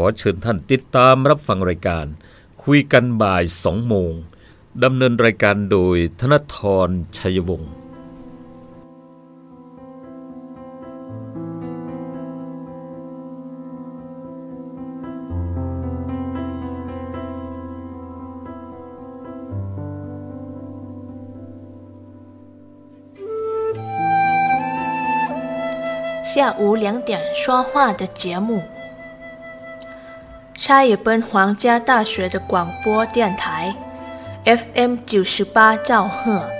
อเชิญท่านติดตามรับฟังรายการ คุยกันบ่าย 2 โมง ดำเนินรายการโดยธนทรชัยวงศ์ 下午两点说话的节目。 差一本皇家大学的广播电台，FM 九十八兆赫。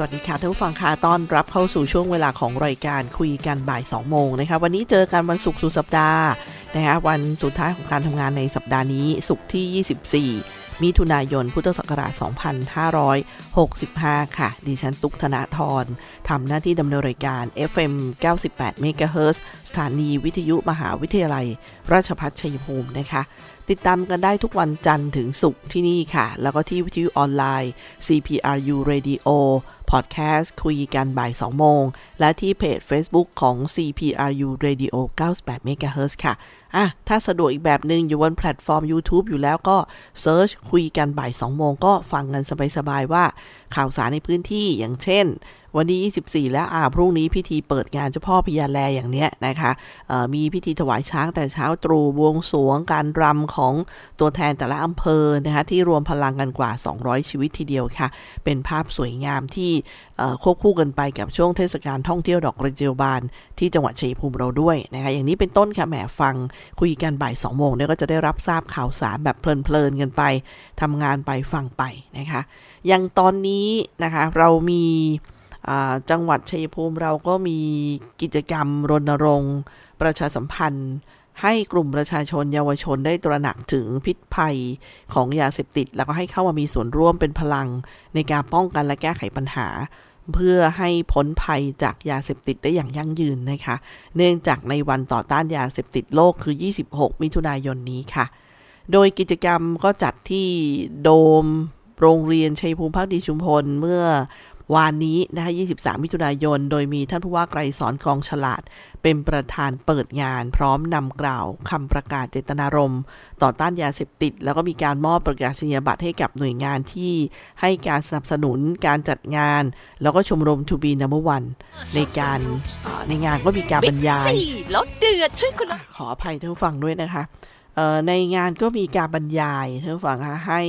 สวัสดีค่ะท่านผู้ฟังค่ะต้อนรับเข้าสู่ช่วงเวลาของรายการคุยกันบ่าย 2 โมงนะคะ วันนี้เจอกันวันศุกร์สุดสัปดาห์นะคะวันสุดท้ายของการทำงานในสัปดาห์นี้ศุกร์ที่ 24 มิถุนายน พุทธศักราช 2565 ค่ะ ดิฉันตุกธนาธรทำหน้าที่ดำเนินรายการ FM 98 MHz สถานีวิทยุมหาวิทยาลัย ราชภัฏชัยภูมินะคะติดตามกันได้ทุกวันจันทร์ถึงศุกร์ที่นี่ค่ะ แล้วก็ที่วิทยุออนไลน์ CPRU Radio พอดแคสต์คุยกันบ่าย 2 โมง และที่เพจ Facebook ของ CPRU Radio 98 MHz ค่ะ อะ ถ้าสะดวกอีกแบบหนึ่งอยู่บนแพลตฟอร์ม YouTube อยู่แล้วก็ search คุยกันบ่าย 2 โมง ก็ฟังกันสบายๆว่าข่าวสารในพื้นที่อย่างเช่น วันที่24 แล้วอ่าพรุ่งนี้พิธีเปิดงานเจ้าพ่อพญาแลอย่างเนี้ยนะคะมีพิธีถวายช้างแต่เช้าตรู่บวงสรวงการรำของตัวแทนแต่ละอำเภอนะคะที่รวมพลังกันกว่า 200 ชีวิตทีเดียวค่ะ เป็นภาพสวยงามที่ควบคู่กันไปกับช่วงเทศกาลท่องเที่ยวดอกกระเจียวบาน ที่จังหวัดชัยภูมิเราด้วยนะคะอย่างนี้เป็นต้นค่ะแหมฟังคุยกันบ่าย2โมงเนี่ยก็จะได้รับทราบข่าวสารแบบเพลินๆกันไปทำงานไปฟังไปนะคะอย่างตอนนี้นะคะเรามี จังหวัดชัยภูมิเราก็มีกิจกรรมรณรงค์ ประชาสัมพันธ์ ให้กลุ่มประชาชนเยาวชนได้ตระหนักถึงพิษภัยของยาเสพติด แล้วก็ให้เข้ามามีส่วนร่วมเป็นพลังในการป้องกันและแก้ไขปัญหา เพื่อให้พ้นภัยจากยาเสพติดได้อย่างยั่งยืนนะคะ เนื่องจากในวันต่อต้านยาเสพติดโลกคือ 26 มิถุนายนนี้ค่ะ โดยกิจกรรมก็จัดที่โดมโรงเรียนชัยภูมิพักดีชุมพลเมื่อ วานนี้นะคะ23 มิถุนายน โดยมีท่านผู้ว่าไกรสอนกองฉลาด เป็นประธานเปิดงาน พร้อมนำกล่าวคำประกาศเจตนารมณ์ต่อต้านยาเสพติด แล้วก็มีการมอบประกาศนียบัตรให้กับหน่วยงานที่ให้การสนับสนุนการจัดงาน แล้วก็ชมรมทูบีนัมเบอร์วันในการในงานก็มีการบรรยายรถเดือดช่วยคุณขออภัยท่านผู้ฟังด้วยนะคะ ในงานก็มีการบรรยายท่านฟังให้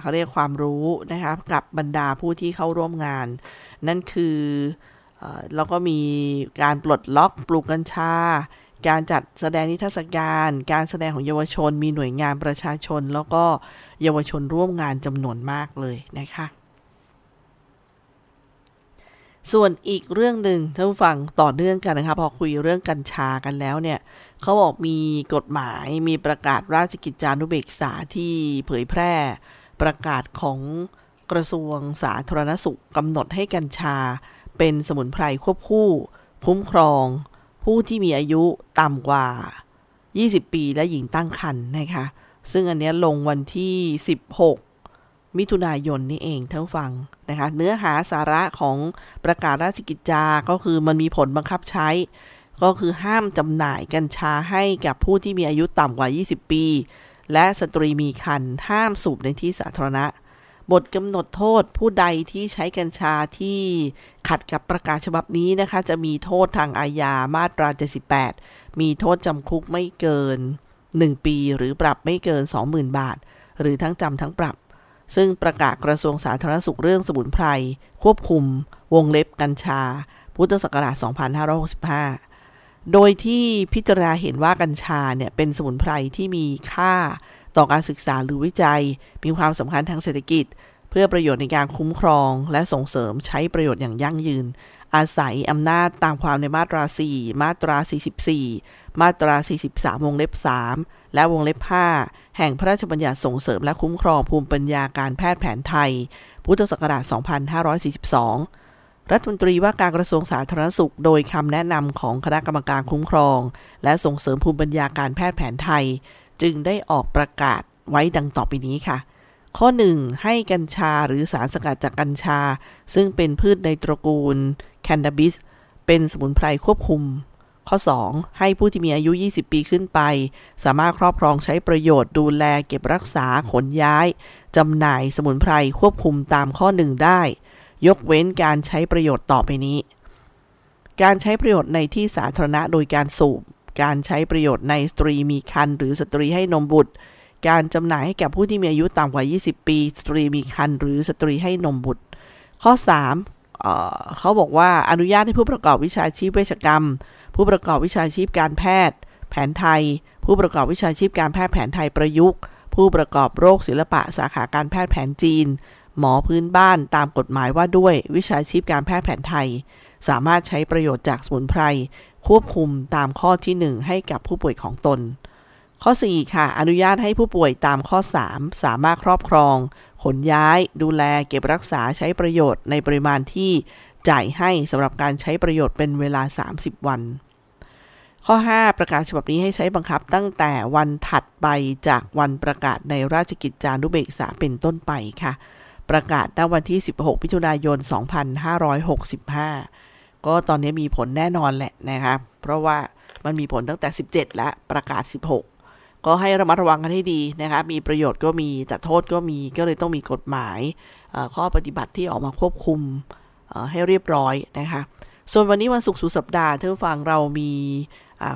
เขาเรียกความรู้นะคะกับบรรดาผู้ที่เข้าร่วมงาน นั่นคือแล้วก็มีการปลดล็อกปลูกกัญชา การจัดแสดงนิทรรศการ การแสดงของเยาวชน มีหน่วยงานประชาชน แล้วก็เยาวชนร่วมงานจำนวนมากเลยนะคะ ส่วนอีกเรื่องหนึ่งท่านผู้ฟังต่อเนื่องกันนะคะพอคุยเรื่องกัญชากันแล้วเนี่ยเขาบอกมีกฎหมายมีประกาศราชกิจจานุเบกษาที่เผยแพร่ ประกาศของกระทรวงสาธารณสุขกำหนดให้กัญชา เป็นสมุนไพรควบคู่คุ้มครอง ผู้ที่มีอายุต่ำกว่า 20 ปีและหญิงตั้งครรภ์นะคะ ซึ่งอันนี้ลงวันที่ 16 มิถุนายนนี่เองท่านฟังนะคะเนื้อหาสาระของประกาศราชกิจจาก็คือมันมีผลบังคับใช้ ก็คือห้ามจำหน่ายกัญชาให้กับผู้ที่มีอายุต่ำกว่า 20 ปี และสตรีมีครรภ์ห้ามสูบในที่สาธารณะ บทกำหนดโทษผู้ใดที่ใช้กัญชาที่ขัดกับประกาศฉบับนี้นะคะ จะมีโทษทางอาญามาตรา 78 มีโทษจำคุกไม่เกิน 1 ปีหรือปรับไม่เกิน 20,000 บาท หรือทั้งจำทั้งปรับ ซึ่งประกาศกระทรวงสาธารณสุขเรื่องสมุนไพร ควบคุม วงเล็บกัญชา พุทธศักราช 2565 โดยที่พิจารณาเห็นว่ากัญชาเนี่ยเป็นสมุนไพรที่มีค่าต่อการศึกษาหรือวิจัย มีความสำคัญทางเศรษฐกิจ เพื่อประโยชน์ในการคุ้มครอง และส่งเสริมใช้ประโยชน์อย่างยั่งยืน อาศัยอำนาจตามความในมาตรา 4 มาตรา 44 มาตรา 43 วงเล็บ 3 และวงเล็บ 5 แห่งพระราชบัญญัติส่งเสริมและคุ้มครองภูมิปัญญาการแพทย์แผนไทย พุทธศักราช 2542 รัฐมนตรีว่าการกระทรวงสาธารณสุข โดยคำแนะนำของคณะกรรมการคุ้มครอง และส่งเสริมภูมิปัญญาการแพทย์แผนไทย จึงได้ออกประกาศไว้ดังต่อไปนี้ค่ะข้อ 1 ให้กัญชาหรือสารสกัดจากกัญชา ซึ่งเป็นพืชในตระกูลแคนนาบิส เป็นสมุนไพรควบคุม ข้อ 2 ให้ผู้ที่มีอายุ 20 ปีขึ้นไป สามารถครอบครองใช้ประโยชน์ดูแลเก็บรักษาขนย้ายจำหน่ายสมุนไพรควบคุมตามข้อ 1 ได้ ยกเว้นการใช้ประโยชน์ต่อไปนี้ การใช้ประโยชน์ในที่สาธารณะโดยการสูบ การใช้ประโยชน์ในสตรีมีครรภ์หรือสตรีให้นมบุตร การจำหน่ายให้แก่ผู้ที่มีอายุต่ำกว่า 20 ปี สตรีมีครรภ์หรือสตรีให้นมบุตร ข้อ 3เออเขาบอกว่าอนุญาตให้ผู้ประกอบวิชาชีพเวชกรรม ผู้ประกอบวิชาชีพการแพทย์ แผนไทย ผู้ประกอบวิชาชีพการแพทย์แผนไทยประยุกต์ ผู้ประกอบโรคศิลปะสาขาการแพทย์แผนจีน หมอพื้นบ้านตามกฎหมายว่าด้วยวิชาชีพการแพทย์แผนไทย สามารถใช้ประโยชน์จากสมุนไพรควบคุมตามข้อที่ 1 ให้กับผู้ป่วยของตน ข้อ 4 ค่ะ อนุญาตให้ผู้ป่วยตามข้อ 3 สามารถครอบครอง ขนย้าย ดูแล เก็บรักษาใช้ประโยชน์ในปริมาณที่ จ่ายให้สำหรับการใช้ประโยชน์เป็นเวลา 30 วัน ข้อ 5 ประกาศฉบับนี้ให้ใช้บังคับตั้งแต่วันถัดไปจากวันประกาศในราชกิจจานุเบกษาเป็นต้นไปค่ะ ประกาศณวันที่ 16มิถุนายน 2565 ก็ตอนนี้มีผลแน่นอนแหละนะคะเพราะว่ามันมีผลตั้งแต่ 17 แล้วประกาศ 16ก็ให้ระมัดระวังกันให้ดีนะคะ มีประโยชน์ก็มีแต่โทษก็มี ก็เลยต้องมีกฎหมายข้อปฏิบัติที่ออกมาควบคุม ให้เรียบร้อยนะคะ ส่วนวันนี้วันศุกร์สุดสัปดาห์ท่านฟังเรามี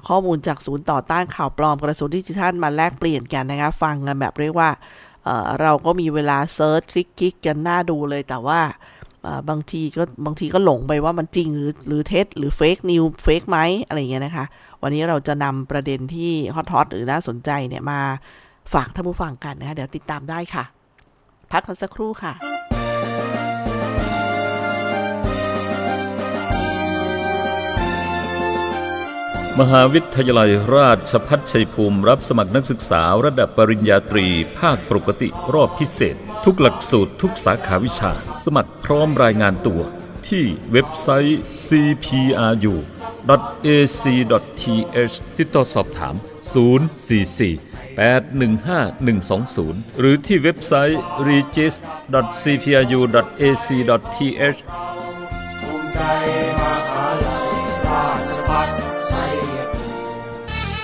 ข้อมูลจากศูนย์ต่อต้านข่าวปลอมกระทรวงดิจิทัลมาแลกเปลี่ยนกันนะคะ ฟังกันแบบเรียกว่าเราก็มีเวลา search คลิกคลิกกันน่าดูเลยแต่ว่าบางทีก็บางทีก็หลงไปว่ามันจริงหรือหรือเท็จหรือ fake news fake ไหมอะไรเงี้ยนะคะ วันนี้เราจะนำประเด็นที่ฮอตฮอตหรือน่าสนใจเนี่ยมาฝากท่านผู้ฟังกันนะคะเดี๋ยวติดตามได้ค่ะ พักกันสักครู่ค่ะ มหาวิทยาลัยราชพัฒชัยภูมิรับสมัครนักศึกษาระดับปริญญาตรี ภาคปกติรอบพิเศษ ทุกหลักสูตรทุกสาขาวิชา สมัครพร้อมรายงานตัว ที่เว็บไซต์ cpru ac.th ติดต่อสอบถาม 044 815 120 หรือที่เว็บไซต์ regis.cpru.ac.th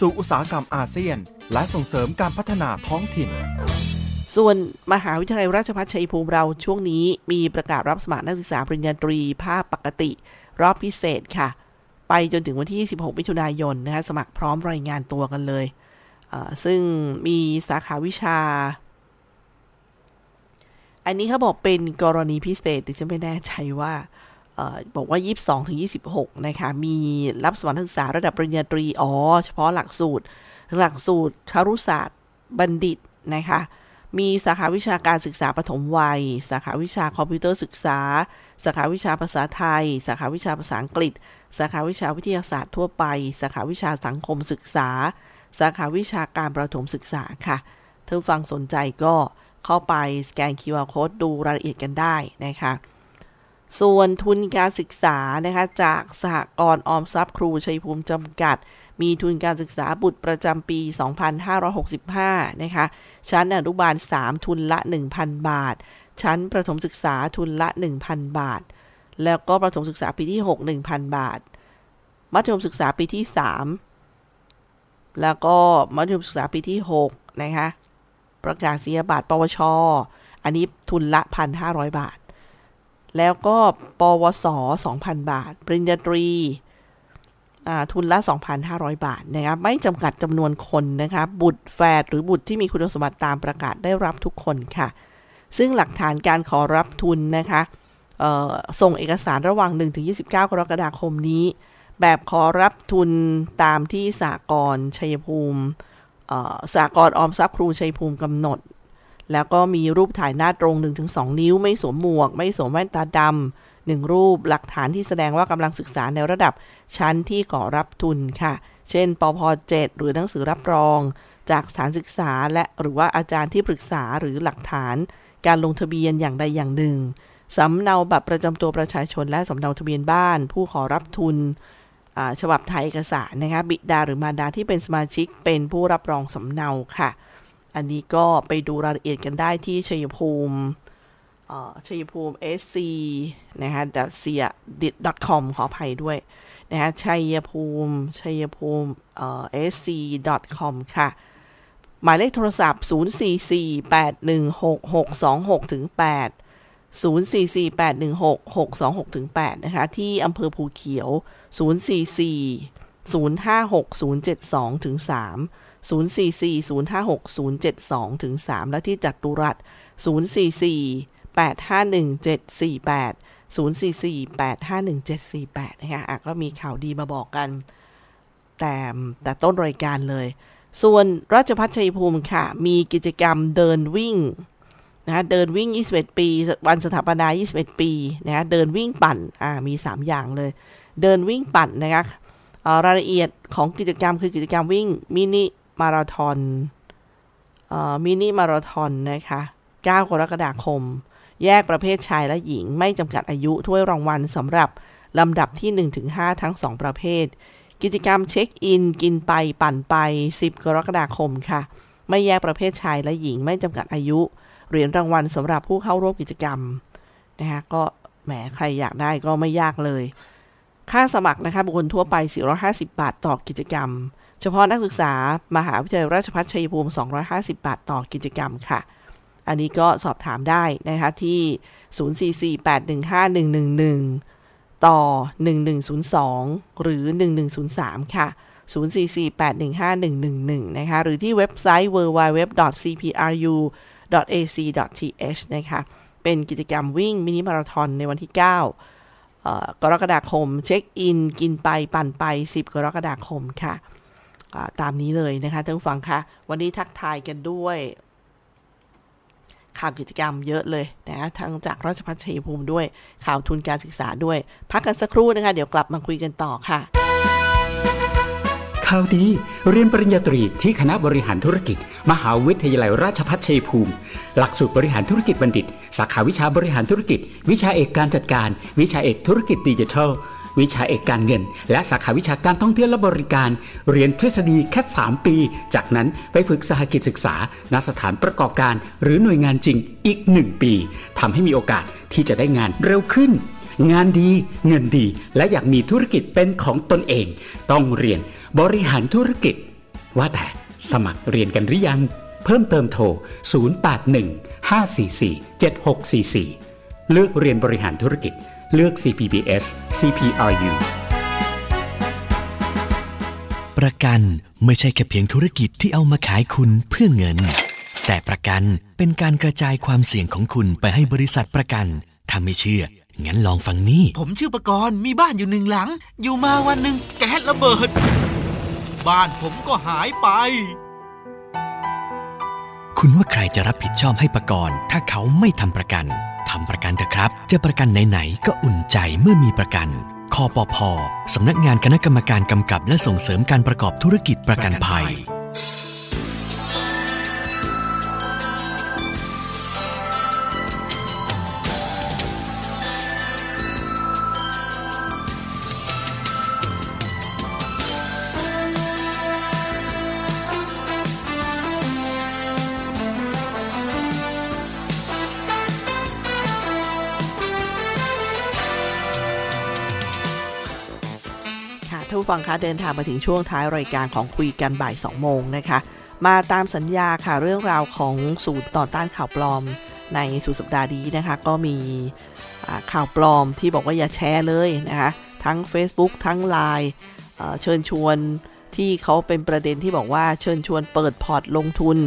สู่อุตสาหกรรมอาเซียน และส่งเสริมการพัฒนาท้องถิ่น ส่วนมหาวิทยาลัยราชภัฏชัยภูมิเราช่วงนี้มีประกาศรับสมัครนักศึกษาปริญญาตรีภาคปกติ รอบพิเศษค่ะ ไปจนถึงวันที่26มิถุนายนนะคะสมัครพร้อมรายงานตัวกันเลย ซึ่งมีสาขาวิชาอันนี้เขาบอกเป็นกรณีพิเศษแต่ฉันไม่แน่ใจว่า บอกว่า 22ถึง26 นะคะ มีรับสมัครศึกษาระดับปริญญาตรี อ๋อ เฉพาะหลักสูตร หลักสูตรคารุศาสตร์บัณฑิตนะคะ มีสาขาวิชาการศึกษาปฐมวัย สาขาวิชาคอมพิวเตอร์ศึกษา สาขาวิชาภาษาไทย สาขาวิชาภาษาอังกฤษ สาขาวิชาวิทยาศาสตร์ทั่วไป สาขาวิชาสังคมศึกษา สาขาวิชาการประถมศึกษาค่ะถ้าฟังสนใจก็เข้าไปสแกน QR Code ดูรายละเอียดกันได้นะคะ ส่วนทุนการศึกษานะคะจากสหกรณ์ออมทรัพย์ครูชัยภูมิจำกัด มีทุนการศึกษาบุตรประจำปี 2565 นะคะ ชั้นอนุบาล 3 ทุนละ 1,000 บาท ชั้นประถมศึกษาทุนละ 1,000 บาท แล้วก็ประถมศึกษาปีที่ 6 1,000 บาท มัธยมศึกษาปีที่ 3 แล้วก็มัธยมศึกษาปีที่ 6 นะคะ ประกาศนียบัตรปวช อันนี้ทุนละ 1,500 บาท แล้วก็ปวส 2,000 บาท ปริญญาตรีทุนละ 2,500 บาทนะครับไม่จำกัดจำนวนคนนะคะบุตรแฝดหรือบุตรที่มีคุณสมบัติตามประกาศได้รับทุกคนค่ะ ซึ่งหลักฐานการขอรับทุนนะคะส่งเอกสารระหว่าง 1-29 กรกฎาคมนี้ แบบขอรับทุนตามที่สากลชัยภูมิสากลออมทรัพย์ครูชัยภูมิกำหนด แล้วก็มีรูปถ่ายหน้าตรง 1-2 นิ้ว ไม่สวมหมวก ไม่สวมแว่นตาดำหนึ่งรูปหลักฐานที่แสดงว่ากำลังศึกษาในระดับชั้นที่ขอรับทุนค่ะ เช่น ปพ7หรือหนังสือรับรอง จากสถานศึกษาและหรือว่าอาจารย์ที่ปรึกษาหรือหลักฐาน การลงทะเบียนอย่างใดอย่างหนึ่งสำเนาบัตรประจำตัวประชาชนและสำเนาทะเบียนบ้าน ผู้ขอรับทุนฉบับถ่ายเอกสารนะคะบิดาหรือมารดาที่เป็นสมาชิกเป็นผู้รับรองสำเนาค่ะ อันนี้ก็ไปดูรายละเอียดกันได้ที่ชัยภูมิชัยภูมิ sc นะคะดัเซียดิด .com ขออภัยด้วยนะคะชัยภูมิชัยภูมิ sc com ค่ะ หมายเลขโทรศัพท์ 044816626ถึง8 044816626ถึง8นะคะ ที่อำเภอภูเขียว 044 056 072ถึง3 044-056-072ถึง3และที่จัตุรัส 044-851-748 044-851-748 นะคะะก็มีข่าวดีมาบอกกัน แต่แต่ต้นรายการเลย ส่วนราชพัฒชัยภูมิค่ะ มีกิจกรรมเดินวิ่งนะเดินวิ่ง 21 ปี วันสถาปนา 21 ปีนะเดินวิ่งปั่นอ่ามี 3 อย่างเลย เดินวิ่งปั่นนะคะรายละเอียดของกิจกรรมคือกิจกรรมวิ่งมินิ มาราธอนมินิมาราธอนนะคะ 9 กรกฎาคม แยกประเภทชายและหญิง ไม่จำกัดอายุถ้วยรางวัลสำหรับลำดับที่ 1-5 ทั้ง 2 ประเภท กิจกรรมเช็คอิน กินไปปั่นไป 10 กรกฎาคมค่ะ ไม่แยกประเภทชายและหญิง ไม่จำกัดอายุ เหรียญรางวัลสำหรับผู้เข้าร่วมกิจกรรมนะคะก็แหมใครอยากได้ก็ไม่ยากเลย ค่าสมัครนะคะบุคคลทั่วไป 450 บาทต่อกิจกรรม เฉพาะนักศึกษา มหาวิทยาลัยราชภัฏชัยภูมิ 250 บาทต่อกิจกรรมค่ะ อันนี้ก็สอบถามได้นะคะที่ 044815111 ต่อ 1102 หรือ 1103 ค่ะ 044815111 นะคะ หรือที่เว็บไซต์ www.cpru.ac.th นะคะ เป็นกิจกรรมวิ่งมินิมาราทอนในวันที่ 9กรกฎาคม เช็คอิน กินไปปั่นไป 10 กรกฎาคมค่ะ ตามนี้เลยนะคะท่านผู้ฟังคะวันนี้ทักทายกันด้วย ข่าวกิจกรรมเยอะเลยนะทั้งจากราชพัฒชัยภูมิด้วยข่าวทุนการศึกษาด้วย พักกันสักครู่นะคะ เดี๋ยวกลับมาคุยกันต่อค่ะข่าวดีเรียนปริญญาตรีที่คณะบริหารธุรกิจ มหาวิทยาลัยราชพัฒชัยภูมิ หลักสูตรบริหารธุรกิจบัณฑิต สาขาวิชาบริหารธุรกิจ วิชาเอกการจัดการ วิชาเอกธุรกิจดิจิทัล วิชาเอกการเงิน และสาขาวิชาการท่องเที่ยวและบริการ เรียนทฤษฎีแค่ 3 ปี จากนั้นไปฝึกสหกิจศึกษาณสถานประกอบการ หรือหน่วยงานจริงอีก 1 ปีทำให้มีโอกาสที่จะได้งานเร็วขึ้น งานดีเงินดี และอยากมีธุรกิจเป็นของตนเอง ต้องเรียนบริหารธุรกิจ ว่าแต่สมัครเรียนกันหรือยัง เพิ่มเติมโทร 081 544 7644 เลือกเรียนบริหารธุรกิจ เลือก CPBS CPRU ประกันไม่ใช่แค่เพียงธุรกิจที่เอามาขายคุณเพื่อเงิน แต่ประกันเป็นการกระจายความเสี่ยงของคุณไปให้บริษัทประกันถ้าไม่เชื่อ งั้นลองฟังนี่ ผมชื่อประกรณ์มีบ้านอยู่หนึ่งหลัง อยู่มาวันหนึ่งแก๊สระเบิด บ้านผมก็หายไป คุณว่าใครจะรับผิดชอบให้ประกรณ์ถ้าเขาไม่ทำประกัน ทำประกันเถอะครับ จะประกันไหนๆก็อุ่นใจเมื่อมีประกันคอปพสำนักงานคณะกรรมการกำกับและส่งเสริมการประกอบธุรกิจประกันภัย ฟังคะเดินทางมาถึงช่วงท้ายรายการของคุยกันบ่าย 2 โมงนะคะ มาตามสัญญาค่ะเรื่องราวของศูนย์ต่อต้านข่าวปลอมในสุดสัปดาห์นี้นะคะ ก็มีข่าวปลอมที่บอกว่าอย่าแชร์เลยนะคะ ทั้ง Facebook ทั้ง Line เชิญชวนที่เขาเป็นประเด็นที่บอกว่าเชิญชวนเปิดพอร์ตลงทุน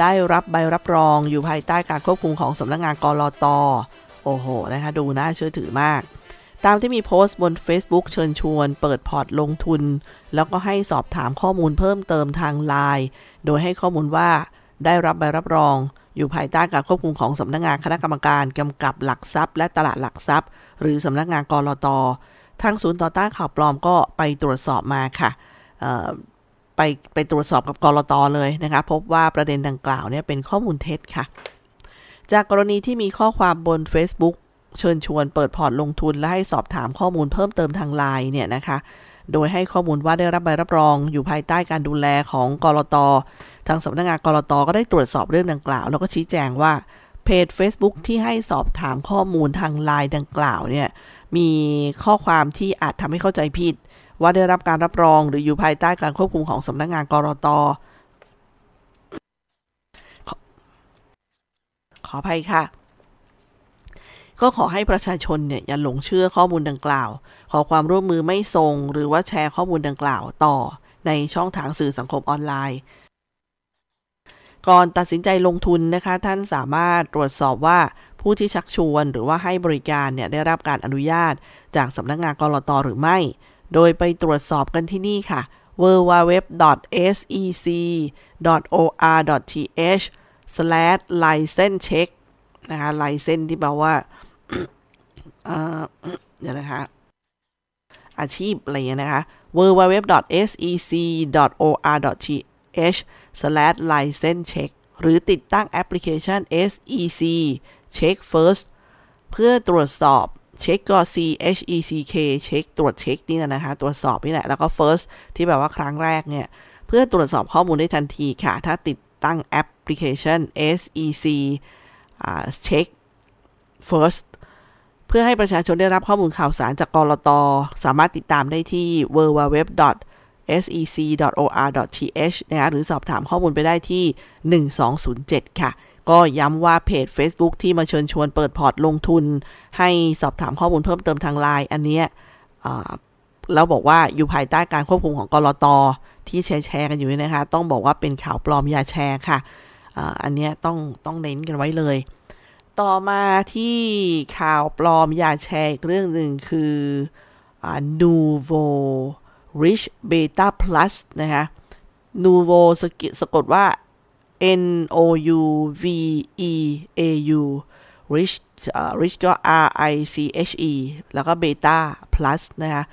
ได้รับใบรับรองอยู่ภายใต้การควบคุมของสำนักงานกรอตอโอ้โหนะคะดูน่าเชื่อถือมาก ตามที่มีโพสต์บน Facebook เชิญชวน เปิดพอร์ตลงทุน แล้วก็ให้สอบถามข้อมูลเพิ่มเติมทางไลน์โดยให้ข้อมูลว่าได้รับใบรับรอง อยู่ภายใต้การควบคุมของสำนักงานคณะกรรมการกำกับหลักทรัพย์ และตลาดหลักทรัพย์ หรือสำนักงานกรอตทางศูนย์ต่อต้านข่าวปลอมก็ไปตรวจสอบมาค่ะไปไปตรวจสอบกับกรอตเลยนะคะพบว่าประเด็นดังกล่าวเนี่ยเป็นข้อมูลเท็จค่ะ จากกรณีที่มีข้อความบน Facebook เชิญชวนเปิดพอร์ตลงทุนและให้สอบถามข้อมูลเพิ่มเติมทางไลน์เนี่ยนะคะ โดยให้ข้อมูลว่าได้รับใบรับรอง อยู่ภายใต้การดูแลของกรตทางสำนักงานกรตก็ได้ตรวจสอบเรื่องดังกล่าว แล้วก็ชี้แจงว่าเพจ Facebook ที่ให้สอบถามข้อมูลทางไลน์ดังกล่าวเนี่ยมีข้อความที่อาจทำให้เข้าใจผิด ว่าได้รับการรับรองหรืออยู่ภายใต้การควบคุมของสำนักงานกรตขขออภัยค่ะ ก็ขอให้ประชาชนเนี่ยอย่าหลงเชื่อข้อมูลดังกล่าว ขอความร่วมมือไม่ส่ง หรือว่าแชร์ข้อมูลดังกล่าวต่อ ในช่องทางสื่อสังคมออนไลน์ ก่อนตัดสินใจลงทุนนะคะ ท่านสามารถตรวจสอบว่าผู้ที่ชักชวนหรือว่าให้บริการเนี่ยได้รับการอนุญาต จากสำนักงานกรตหรือไม่ โดยไปตรวจสอบกันที่นี่ค่ะ www.sec.or.th/license check นะคะ license ที่แปลว่า เดี๋ยวนะคะ อาชีพอะไรเงี้ยนะคะ www.sec.or.th/license check หรือติดตั้งแอปพลิเคชัน SEC Check First เพื่อตรวจสอบเช็คก็ C H E C K เช็คตรวจเช็คนี่นะนะคะ ตรวจสอบนี่แหละ แล้วก็ first ที่แบบว่าครั้งแรกเนี่ย เพื่อตรวจสอบข้อมูลได้ทันทีค่ะ ถ้าติดตั้งแอปพลิเคชัน SEC อ่า Check First พื่อให้ประชาชนได้รับข้อมูลข่าวสารจากก.ล.ต.สามารถติดตามได้ที่ www sec.or.th นะคะหรือสอบถามข้อมูลไปได้ที่ 1207 ค่ะ ก็ย้ำว่าเพจ Facebook ที่มาเชิญชวนเปิดพอร์ตลงทุน ให้สอบถามข้อมูลเพิ่มเติมทางไลน์อันเนี้ยแล้วบอกว่าอยู่ภายใต้การควบคุมของกรตที่แชร์แชร์กันอยู่นี่นะคะ ต้องบอกว่าเป็นข่าวปลอมอย่าแชร์ค่ะออันเนี้ยต้องต้องเน้นกันไว้เลย ต่อมาที่ข่าวปลอมอย่าแชร์อีกเรื่องหนึ่งคือ Nuvo Rich Beta Plus นะคะ Nuvo สกิสะกดว่า N O U V E A U Rich Rich ก็ R I C H E แล้วก็ Beta Plus นะคะ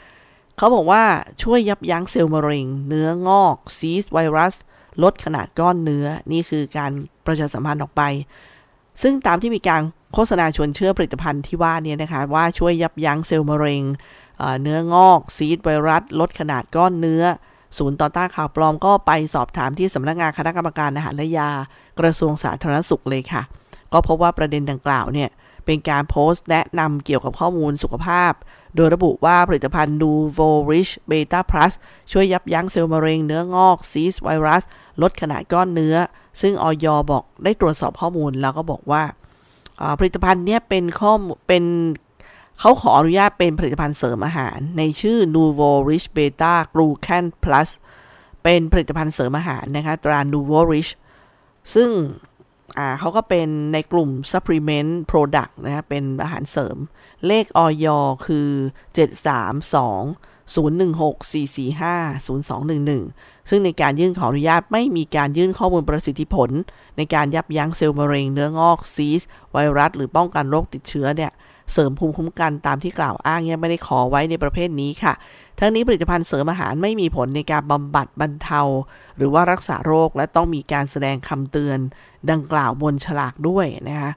เขาบอกว่าช่วยยับยั้งเซลล์มะเร็ง เนื้องอก ซีสไวรัส ลดขนาดก้อนเนื้อ นี่คือการประชาสัมพันธ์ออกไป ซึ่งตามที่มีการโฆษณาชวนเชื่อผลิตภัณฑ์ที่ว่านี้นะคะว่าช่วยยับยั้งเซลล์มะเร็งเเนื้องอก ซีดไวรัส ลดขนาดก้อนเนื้อ ศูนย์ต่อต้านข่าวปลอมก็ไปสอบถามที่สำนักงานคณะกรรมการอาหารและยา กระทรวงสาธารณสุขเลยค่ะ ก็พบว่าประเด็นดังกล่าวเนี่ย เป็นการโพสต์แนะนำเกี่ยวกับข้อมูลสุขภาพ โดยระบุว่าผลิตภัณฑ์ Nuvo Rich Beta Plus ช่วยยับยั้งเซลล์มะเร็งเนื้องอกซีสไวรัส ลดขนาดก้อนเนื้อ ซึ่งออยบอกได้ตรวจสอบข้อมูลแล้วก็บอกว่าผลิตภัณฑ์เนี้ยเป็นข้อมูลเป็นเขาขออนุญาตเป็นผลิตภัณฑ์เสริมอาหาร ในชื่อ Nuvo Rich Beta Glucan Plus เป็นผลิตภัณฑ์เสริมอาหารนะคะตรา Nuvo Rich ซึ่งเขาก็เป็นในกลุ่ม supplement product นะคะเป็นอาหารเสริม เลขออยคือ 732 016 445 0211 ซึ่งในการยื่นขออนุญาตไม่มีการยื่นข้อมูลประสิทธิผล ในการยับยั้งเซลล์มะเร็งเนื้องอกซีสไวรัส หรือป้องกันโรคติดเชื้อเนี่ยเสริมภูมิคุ้มกันตามที่กล่าวอ้างเนี่ยไม่ได้ขอไว้ในประเภทนี้ค่ะ ทั้งนี้ผลิตภัณฑ์เสริมอาหารไม่มีผลในการบำบัดบรรเทา หรือว่ารักษาโรคและต้องมีการแสดงคำเตือน ดังกล่าวบนฉลากด้วยนะคะ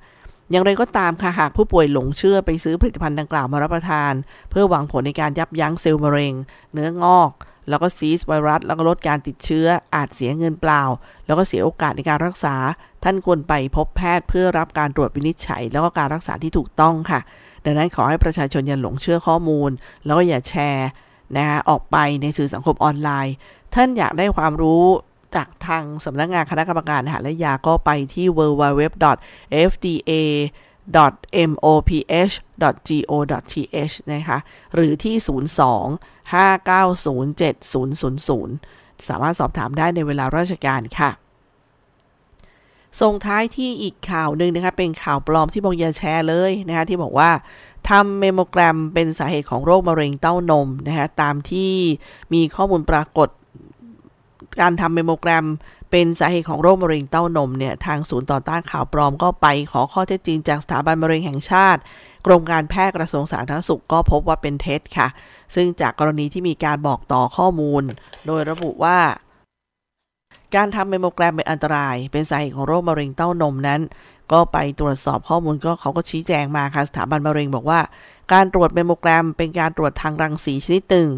อย่างไรก็ตามค่ะหากผู้ป่วยหลงเชื่อไปซื้อผลิตภัณฑ์ดังกล่าวมารับประทาน เพื่อหวังผลในการยับยั้งเซลล์มะเร็ง เนื้องอก แล้วก็ซีสไวรัส แล้วก็ลดการติดเชื้ออาจเสียเงินเปล่า แล้วก็เสียโอกาสในการรักษา ท่านควรไปพบแพทย์เพื่อรับการตรวจวินิจฉัย แล้วก็การรักษาที่ถูกต้องค่ะ ดังนั้นขอให้ประชาชนอย่าหลงเชื่อข้อมูล แล้วก็อย่าแชร์นะคะออกไปในสื่อสังคมออนไลน์ ท่านอยากได้ความรู้จากทางสำนักงงานคณะกรรมการอาหารและยาก็ไปที่ www.fda moph.go.th นะคะหรือที่ 02-590-7000 สามารถสอบถามได้ในเวลาราชการค่ะ ส่งท้ายที่อีกข่าวหนึ่งนะคะเป็นข่าวปลอมที่บอกอย่าแชร์เลยนะคะที่บอกว่าทำเมโมแกรมเป็นสาเหตุของโรคมะเร็งเต้านมนะคะตามที่มีข้อมูลปรากฏการทำเมโมแกรม เป็นสาเหตุของโรคมะเร็งเต้านมเนี่ยทางศูนย์ต่อต้านข่าวปลอมก็ไปขอข้อเท็จจริงจากสถาบันมะเร็งแห่งชาติ กรมการแพทย์กระทรวงสาธารณสุขก็พบว่าเป็นเท็จค่ะ ซึ่งจากกรณีที่มีการบอกต่อข้อมูล โดยระบุว่า การทำแมมโมแกรมเป็นอันตราย เป็นสาเหตุของโรคมะเร็งเต้านมนั้น ก็ไปตรวจสอบข้อมูลก็เขาก็ชี้แจงมาค่ะสถาบันมะเร็งบอกว่า การตรวจแมมโมแกรม เป็นการตรวจทางรังสีชนิดหนึ่ง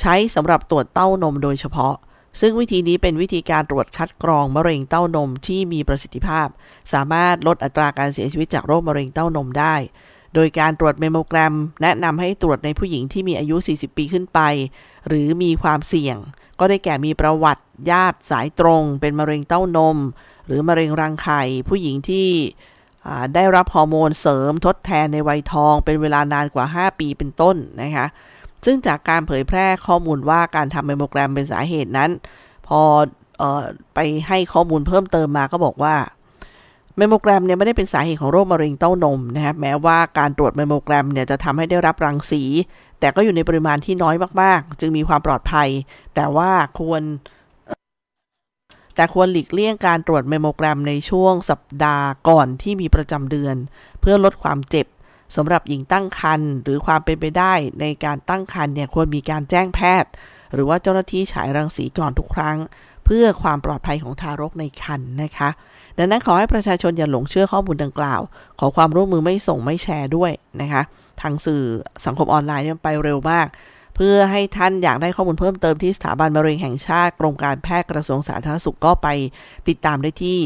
ใช้สำหรับตรวจเต้านมโดยเฉพาะ ซึ่งวิธีนี้เป็นวิธีการตรวจคัดกรองมะเร็งเต้านมที่มีประสิทธิภาพ สามารถลดอัตราการเสียชีวิตจากโรคมะเร็งเต้านมได้ โดยการตรวจแมมโมแกรม แนะนำให้ตรวจในผู้หญิงที่มีอายุ 40 ปีขึ้นไป หรือมีความเสี่ยง ก็ได้แก่มีประวัติญาติสายตรง เป็นมะเร็งเต้านม หรือมะเร็งรังไข่ ผู้หญิงที่ได้รับฮอร์โมนเสริมทดแทนในวัยทอง เป็นเวลานานกว่า 5 ปีเป็นต้นนะคะ ซึ่งจากการเผยแพร่ข้อมูลว่าการทำเมโมแกรมเป็นสาเหตุนั้น พอออไปให้ข้อมูลเพิ่มเติมมาก็บอกว่าแมมโมแกรมเนี่ยไม่ได้เป็นสาเหตุของโรคมะเร็งเต้านมนะครับแม้ว่าการตรวจแมมโมแกรมเนี่ยจะทำให้ได้รับรังสี แต่ก็อยู่ในปริมาณที่น้อยมากๆ จึงมีความปลอดภัย แต่ว่าควร แต่ควรหลีกเลี่ยงการตรวจแมมโมแกรมในช่วงสัปดาห์ก่อนที่มีประจำเดือน เพื่อลดความเจ็บ สำหรับหญิงตั้งครรภ์หรือความเป็นไปได้ในการตั้งครรภ์เนี่ยควรมีการแจ้งแพทย์ หรือว่าเจ้าหน้าที่ฉายรังสีก่อนทุกครั้ง เพื่อความปลอดภัยของทารกในครรภ์นะคะ ดังนั้นขอให้ประชาชนอย่าหลงเชื่อข้อมูลดังกล่าว ขอความร่วมมือไม่ส่งไม่แชร์ด้วยนะคะ ทางสื่อสังคมออนไลน์มันไปเร็วมาก เพื่อให้ท่านอยากได้ข้อมูลเพิ่มเติมที่สถาบันมะเร็งแห่งชาติกรมการแพทย์กระทรวงสาธารณสุขก็ไปติดตามได้ที่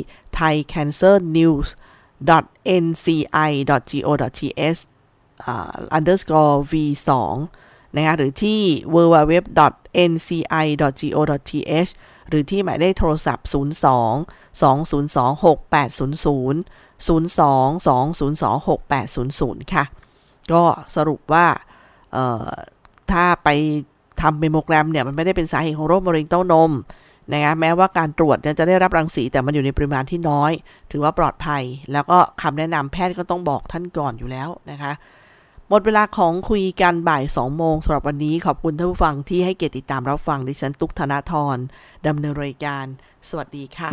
nci.go.th underscore v 2นะคะหรือที่ www.nci.go.th หรือที่หมายเลขโทรศัพท์ 02 202 6800 02 202 6800 ค่ะ ก็สรุปว่าถ้าไปทำเมโมแกรมเนี่ย มันไม่ได้เป็นสาเหตุของโรคมะเร็งเต้านม นะคะแม้ว่าการตรวจจะได้รับรังสีแต่มันอยู่ในปริมาณที่น้อย ถือว่าปลอดภัย แล้วก็คำแนะนำแพทย์ก็ต้องบอกท่านก่อนอยู่แล้วนะคะ หมดเวลาของคุยกันบ่าย2โมงสำหรับวันนี้ขอบคุณท่านผู้ฟังที่ให้เกียรติติดตามรับฟังดิฉันตุกธนาธรดำเนินรายการ สวัสดีค่ะ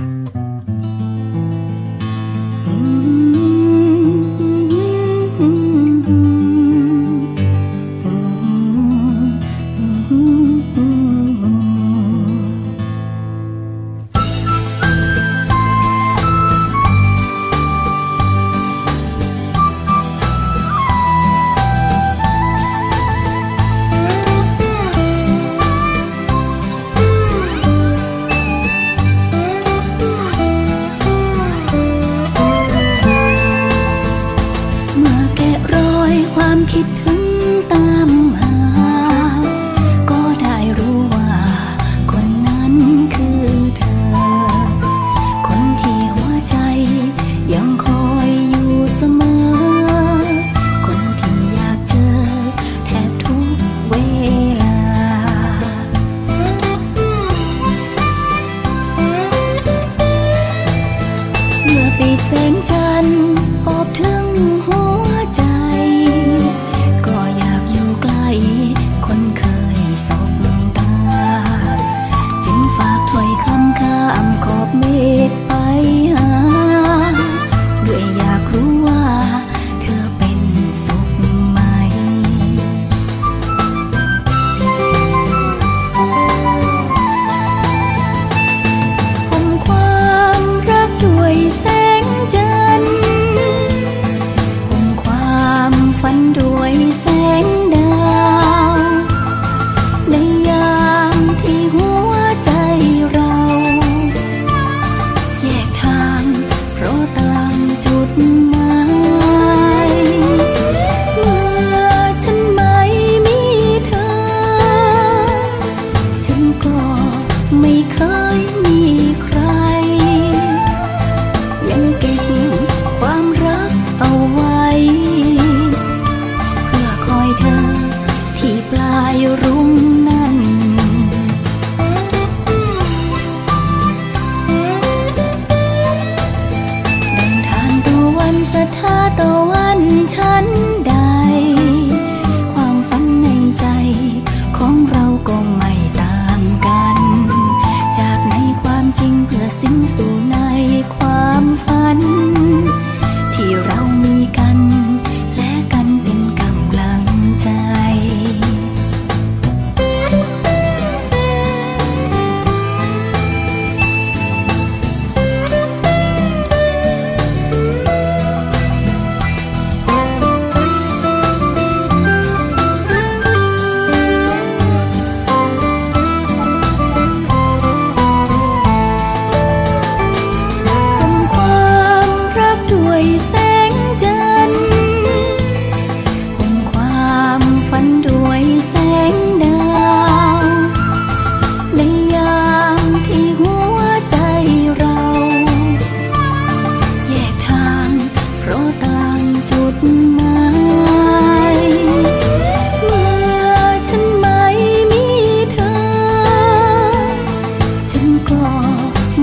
ก็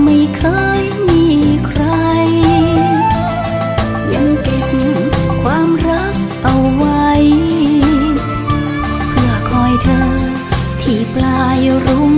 ไม่เคยมีใคร ยังเก็บความรักเอาไว้ เพื่อคอยเธอที่ปลายรุ่ง